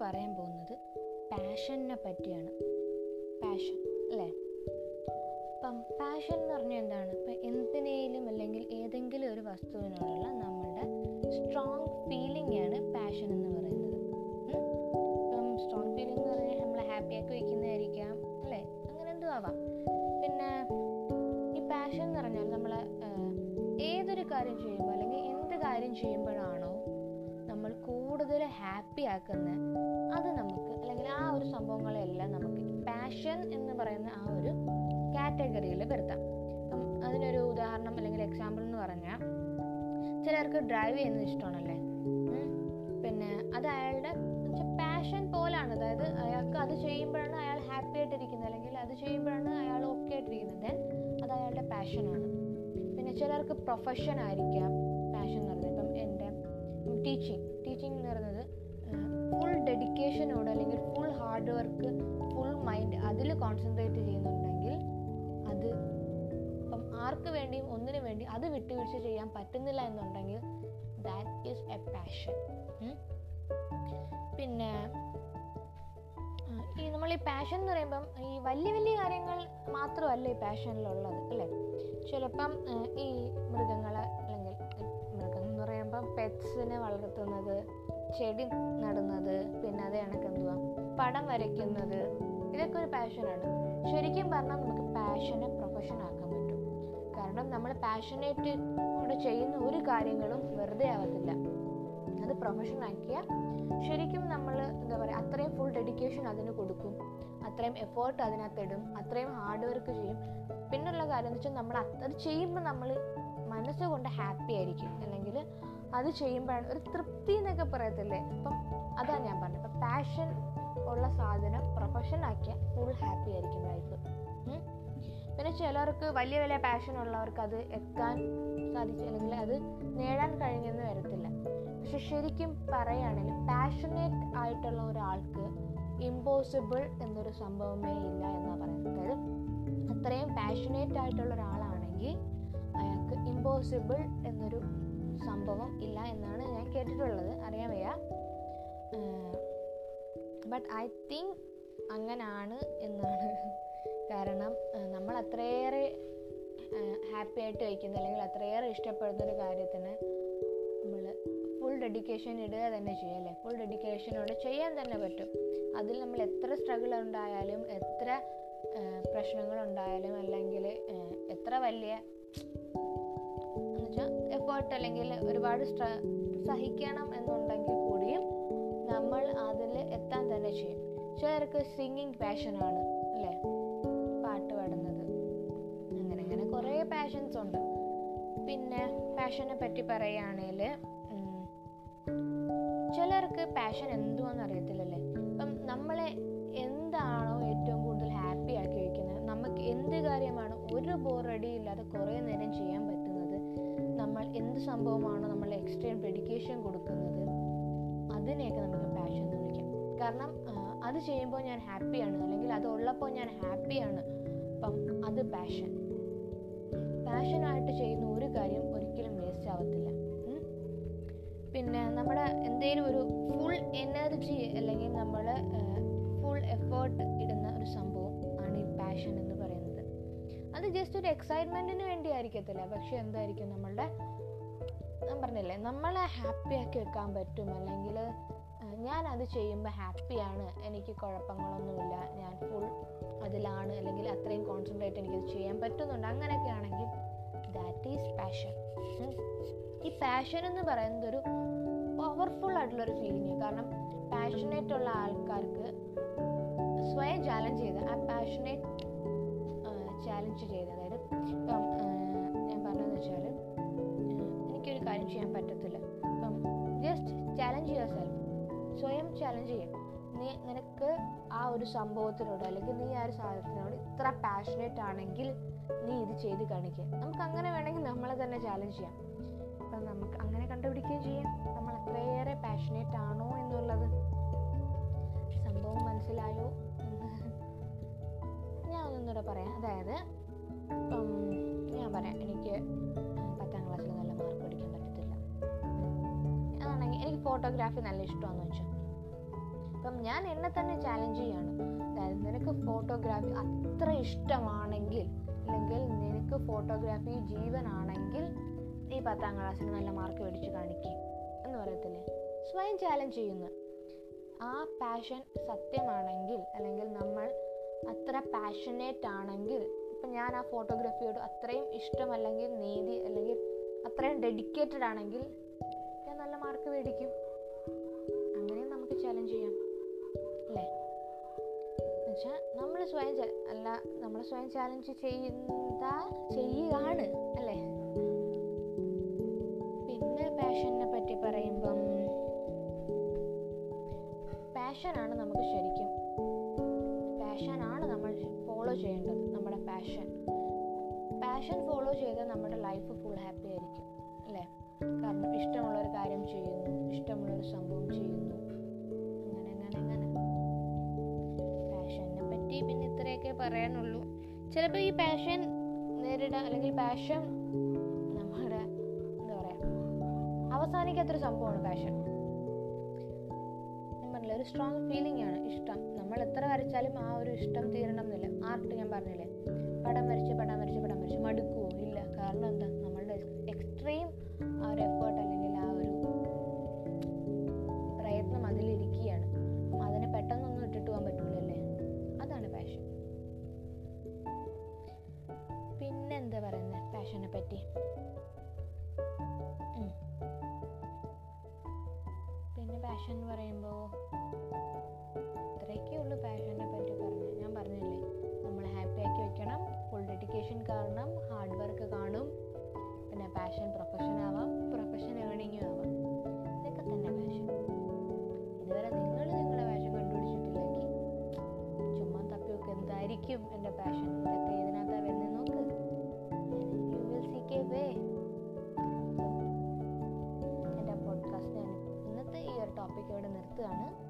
പറയാൻ പോകുന്നത് പാഷനെ പറ്റിയാണ്. പാഷൻ അല്ലേ? ഇപ്പം പാഷൻ എന്ന് പറഞ്ഞാൽ എന്താണ്? ഇപ്പം എന്തിനേലും അല്ലെങ്കിൽ ഏതെങ്കിലും ഒരു വസ്തുവിനോടുള്ള നമ്മളുടെ സ്ട്രോങ് ഫീലിംഗ് ആണ് പാഷൻ എന്ന് പറയുന്നത്? ഇപ്പം സ്ട്രോങ് ഫീലിംഗ് എന്ന് പറഞ്ഞാൽ നമ്മളെ ഹാപ്പിയാക്കി വയ്ക്കുന്നതായിരിക്കാം അല്ലേ? അങ്ങനെ എന്തോ ആവാം. പിന്നെ ഈ പാഷൻ എന്ന് പറഞ്ഞാൽ നമ്മൾ ഏതൊരു കാര്യം ചെയ്യുമ്പോൾ അല്ലെങ്കിൽ എന്ത് കാര്യം കൂടുതൽ ഹാപ്പി ആക്കുന്ന അത് നമുക്ക് അല്ലെങ്കിൽ ആ ഒരു സംഭവങ്ങളെല്ലാം നമുക്ക് പാഷൻ എന്ന് പറയുന്ന ആ ഒരു കാറ്റഗറിയിൽ വരുത്താം. അതിനൊരു ഉദാഹരണം അല്ലെങ്കിൽ എക്സാമ്പിൾ എന്ന് പറഞ്ഞാൽ ചിലർക്ക് ഡ്രൈവ് ചെയ്യുന്നത് ഇഷ്ടമാണല്ലേ? പിന്നെ അത് അയാളുടെ പാഷൻ പോലാണ്. അതായത് അയാൾക്ക് അത് ചെയ്യുമ്പോഴാണ് അയാൾ ഹാപ്പി ആയിട്ടിരിക്കുന്നത് അല്ലെങ്കിൽ അത് ചെയ്യുമ്പോഴാണ് അയാൾ ഓക്കെ ആയിട്ടിരിക്കുന്നത്. ദെൻ അത് അയാളുടെ പാഷനാണ് പിന്നെ ചിലർക്ക് പ്രൊഫഷൻ ആയിരിക്കാം. പാഷൻ എന്ന് പറയുന്നത്. ഇപ്പം എന്റെ ടീച്ചിങ് ടീച്ചിങ് എന്ന് പറയുന്നത് ഫുൾ ഡെഡിക്കേഷനോട് അല്ലെങ്കിൽ full hard work full mind അതിൽ കോൺസെൻട്രേറ്റ് ചെയ്യുന്നുണ്ടെങ്കിൽ അത് ഇപ്പം ആർക്ക് വേണ്ടിയും ഒന്നിനു വേണ്ടി അത് വിട്ടുവീഴ്ച ചെയ്യാൻ പറ്റുന്നില്ല എന്നുണ്ടെങ്കിൽ ദാറ്റ് ഈസ് എ പാഷൻ പിന്നെ ഈ നമ്മൾ ഈ പാഷൻ എന്ന് പറയുമ്പം ഈ വലിയ വലിയ കാര്യങ്ങൾ മാത്രമല്ല ഈ പാഷനിലുള്ളത് അല്ലേ? ചിലപ്പം ഈ മൃഗങ്ങളെ അല്ലെങ്കിൽ മൃഗം എന്ന് പറയുമ്പം പെറ്റ്സിനെ വളർത്തുന്നത് ചെടി നടുന്നത് പിന്നെ അത് കണക്ക് എന്തുവാ പടം വരയ്ക്കുന്നത്. ഇതൊക്കെ ഒരു പാഷനാണ് ശരിക്കും പറഞ്ഞാൽ നമുക്ക് പാഷനെ പ്രൊഫഷൻ ആക്കാൻ പറ്റും. കാരണം നമ്മൾ പാഷനേറ്റ് കൂടെ ചെയ്യുന്ന ഒരു കാര്യങ്ങളും വെറുതെ ആവത്തില്ല. അത് പ്രൊഫഷൻ ആക്കിയാൽ ശരിക്കും നമ്മൾ എന്താ പറയുക അത്രയും ഫുൾ ഡെഡിക്കേഷൻ അതിന് കൊടുക്കും. അത്രയും എഫേർട്ട് അതിനകത്തിടും. അത്രയും ഹാർഡ് വർക്ക് ചെയ്യും. പിന്നുള്ള കാര്യം എന്ന് വെച്ചാൽ നമ്മൾ അത് ചെയ്യുമ്പോൾ നമ്മൾ മനസ്സുകൊണ്ട് ഹാപ്പി ആയിരിക്കും. അല്ലെങ്കിൽ അത് ചെയ്യുമ്പോഴാണ് ഒരു തൃപ്തി എന്നൊക്കെ പറയത്തില്ലേ? അപ്പം അതാണ് ഞാൻ പറഞ്ഞത്. അപ്പം പാഷൻ ഉള്ള സാധനം പ്രൊഫഷൻ ആക്കിയാൽ ഫുൾ ഹാപ്പി ആയിരിക്കും ലൈഫ് പിന്നെ ചിലർക്ക് വലിയ വലിയ പാഷൻ ഉള്ളവർക്ക് അത് എത്താൻ സാധിച്ചു അല്ലെങ്കിൽ അത് നേടാൻ കഴിഞ്ഞെന്ന് വരത്തില്ല. പക്ഷെ ശരിക്കും പറയുകയാണെങ്കിൽ പാഷനേറ്റ് ആയിട്ടുള്ള ഒരാൾക്ക് ഇമ്പോസിബിൾ എന്നൊരു സംഭവമേ ഇല്ല എന്നാണ് പറയുന്നത്. അത്രയും പാഷനേറ്റ് ആയിട്ടുള്ള ഒരാളാണെങ്കിൽ അയാൾക്ക് ഇമ്പോസിബിൾ എന്നൊരു സംഭവം ഇല്ല എന്നാണ് ഞാൻ കേട്ടിട്ടുള്ളത്. അറിയാൻ വയ്യ. ബട്ട് ഐ തിങ്ക് അങ്ങനാണ് എന്നാണ്. കാരണം നമ്മൾ അത്രയേറെ ഹാപ്പി ആയിട്ട് വയ്ക്കുന്ന അല്ലെങ്കിൽ അത്രയേറെ ഇഷ്ടപ്പെടുന്ന ഒരു കാര്യത്തിന് നമ്മൾ ഫുൾ ഡെഡിക്കേഷൻ ഇടുക തന്നെ ചെയ്യും അല്ലേ? ഫുൾ ഡെഡിക്കേഷനോടെ ചെയ്യാൻ തന്നെ പറ്റും. അതിൽ നമ്മൾ എത്ര സ്ട്രഗിൾ ഉണ്ടായാലും എത്ര പ്രശ്നങ്ങളുണ്ടായാലും അല്ലെങ്കിൽ എത്ര വലിയ എഫേർട്ട് അല്ലെങ്കിൽ ഒരുപാട് സഹിക്കണം എന്നുണ്ടെങ്കിൽ കൂടിയും നമ്മൾ അതിൽ എത്താൻ തന്നെ ചെയ്യും. ചിലർക്ക് സിംഗിങ് പാഷനാണ് അല്ലേ? പാട്ട് പാടുന്നത്. അങ്ങനെ അങ്ങനെ കുറേ പാഷൻസ് ഉണ്ട്. പിന്നെ പാഷനെ പറ്റി പറയുകയാണെങ്കിൽ ചിലർക്ക് പാഷൻ എന്തുവാന്ന് അറിയത്തില്ലല്ലേ? ഇപ്പം നമ്മളെ എന്താണോ ഏറ്റവും കൂടുതൽ ഹാപ്പി ആക്കി വയ്ക്കുന്നത് നമുക്ക് എന്ത് കാര്യമാണ് ഒരു ബോറടി ഇല്ലാതെ കുറേ നേരം ചെയ്യാൻ നമ്മൾ എന്ത് സംഭവമാണോ നമ്മൾ എക്സ്ട്രീം ഡെഡിക്കേഷൻ കൊടുക്കുന്നത്? അതിനെയൊക്കെ നമുക്ക് പാഷൻ എന്ന് വിളിക്കാം. കാരണം അത് ചെയ്യുമ്പോൾ ഞാൻ ഹാപ്പിയാണ് അല്ലെങ്കിൽ അത് ഉള്ളപ്പോൾ ഞാൻ ഹാപ്പിയാണ് അപ്പം അത് പാഷൻ പാഷനായിട്ട് ചെയ്യുന്ന ഒരു കാര്യം ഒരിക്കലും വേസ്റ്റ് ആവത്തില്ല. പിന്നെ നമ്മുടെ എന്തെങ്കിലും ഒരു ഫുൾ എനർജി അല്ലെങ്കിൽ നമ്മൾ ഫുൾ എഫേർട്ട് ഇടുന്ന ഒരു സംഭവം ആണ് ഈ പാഷൻ എന്ന് പറയുന്നത്. അത് ജസ്റ്റ് ഒരു എക്സൈറ്റ്മെന്റിന് വേണ്ടി ആയിരിക്കത്തില്ല പക്ഷെ എന്തായിരിക്കും നമ്മളുടെ ഞാൻ പറഞ്ഞില്ലേ നമ്മളെ ഹാപ്പിയാക്കി വെക്കാൻ പറ്റും അല്ലെങ്കിൽ ഞാൻ അത് ചെയ്യുമ്പോൾ ഹാപ്പിയാണ് എനിക്ക് കുഴപ്പങ്ങളൊന്നുമില്ല ഞാൻ ഫുൾ അതിലാണ് അല്ലെങ്കിൽ അത്രയും കോൺസെൻട്രേറ്റ് എനിക്കത് ചെയ്യാൻ പറ്റുന്നുണ്ട്. അങ്ങനെയൊക്കെ ആണെങ്കിൽ ദാറ്റ് ഈസ് പാഷൻ ഈ പാഷൻ എന്ന് പറയുന്നത് ഒരു പവർഫുൾ ആയിട്ടുള്ളൊരു ഫീലിംഗ് കാരണം പാഷനേറ്റ് ഉള്ള ആൾക്കാർക്ക് സ്വയം ചാലഞ്ച് ചെയ്ത് ആ പാഷനേറ്റ് ചാലഞ്ച് ചെയ്ത് അതായത് ഇപ്പം ഞാൻ പറഞ്ഞതെന്ന് വെച്ചാൽ കാര്യം ചെയ്യാൻ പറ്റത്തില്ല. അപ്പം ജസ്റ്റ് ചാലഞ്ച് യുവർ സെൽഫ് സ്വയം ചാലഞ്ച് ചെയ്യാം. നീ നിനക്ക് ആ ഒരു സംഭവത്തിനോട് അല്ലെങ്കിൽ നീ ആ ഒരു സാധനത്തിനോട് ഇത്ര പാഷനേറ്റ് ആണെങ്കിൽ നീ ഇത് ചെയ്ത് കാണിക്കുക നമുക്ക് അങ്ങനെ വേണമെങ്കിൽ നമ്മളെ തന്നെ ചാലഞ്ച് ചെയ്യാം. അപ്പം നമുക്ക് അങ്ങനെ കണ്ടുപിടിക്കുകയും ചെയ്യാം. നമ്മൾ അത്രയേറെ പാഷനേറ്റ് ആണോ എന്നുള്ളത് സംഭവം മനസ്സിലായോ ഞാൻ ഒന്നുകൂടെ പറയാം. അതായത് ഞാൻ പറയാം. എനിക്ക് പത്താം ക്ലാസ്സിൽ നല്ല മാർക്ക് എനിക്ക് ഫോട്ടോഗ്രാഫി നല്ല ഇഷ്ടമാണെന്ന് വെച്ചു. അപ്പം ഞാൻ എന്നെ തന്നെ ചാലഞ്ച് ചെയ്യാണ്. അതായത് നിനക്ക് ഫോട്ടോഗ്രാഫി അത്ര ഇഷ്ടമാണെങ്കിൽ അല്ലെങ്കിൽ നിനക്ക് ഫോട്ടോഗ്രാഫി ജീവനാണെങ്കിൽ ഈ പത്താം ക്ലാസ്സിൽ നല്ല മാർക്ക് മേടിച്ച് കാണിക്കും എന്ന് പറയത്തില്ലേ? സ്വയം ചാലഞ്ച് ചെയ്യുന്നു. ആ പാഷൻ സത്യമാണെങ്കിൽ അല്ലെങ്കിൽ നമ്മൾ അത്ര പാഷനേറ്റ് ആണെങ്കിൽ ഇപ്പം ഞാൻ ആ ഫോട്ടോഗ്രാഫിയോട് അത്രയും ഇഷ്ടമല്ലെങ്കിൽ നീതി അല്ലെങ്കിൽ അത്രയും ഡെഡിക്കേറ്റഡ് ആണെങ്കിൽ ഞാൻ നല്ല മാർക്ക് മേടിക്കും. എന്നുവെച്ചാൽ നമ്മൾ സ്വയം അല്ല നമ്മൾ സ്വയം ചാലഞ്ച് ചെയ്യുന്ന ചെയ്യുകയാണ് അല്ലേ? പിന്നെ പാഷനെ പറ്റി പറയുമ്പം പാഷനാണ് നമുക്ക് ശരിക്കും. പാഷനാണ് നമ്മൾ ഫോളോ ചെയ്യേണ്ടത് നമ്മുടെ പാഷൻ പാഷൻ ഫോളോ ചെയ്താൽ നമ്മുടെ ലൈഫ് ഫുൾ ഹാപ്പി ആയിരിക്കും അല്ലേ? കാരണം ഇഷ്ടമുള്ള ഒരു കാര്യം ചെയ്യുന്നു ഇഷ്ടമുള്ള ഒരു സംഭവം ചെയ്യുന്നു. പറ്റി പിന്നെ ഇത്രയൊക്കെ പറയാനുള്ളൂ. ചിലപ്പോൾ ഈ പാഷൻ നേരിടാൻ അല്ലെങ്കിൽ പാഷൻ നമ്മുടെ എന്താ പറയുക അവസാനിക്കാത്തൊരു സംഭവമാണ് പാഷൻ ഒരു സ്ട്രോങ് ഫീലിംഗ് ആണ് ഇഷ്ടം. നമ്മൾ എത്ര വരച്ചാലും ആ ഒരു ഇഷ്ടം തീരണം എന്നില്ല ആർട്ട് ഞാൻ പറഞ്ഞില്ലേ പടം വരച്ച് പടം വരച്ച് പടം വരച്ച് മടുക്കുവോ? ഇല്ല. കാരണം എന്താ? പാഷൻ എന്ന് പറയുമ്പോൾ ഇത്രയൊക്കെ ഉള്ളൂ പാഷനെ പറ്റി പറഞ്ഞു. ഞാൻ പറഞ്ഞില്ലേ നമ്മൾ ഹാപ്പി ആക്കി വെക്കണം ഫുൾ ഡെഡിക്കേഷൻ കാരണം ഹാർഡ് വർക്ക് കാണും. പിന്നെ പാഷൻ പ്രൊഫഷൻ ആവാം. പ്രൊഫഷൻ ഏണിങ്ങും ആവാം. എന്റെ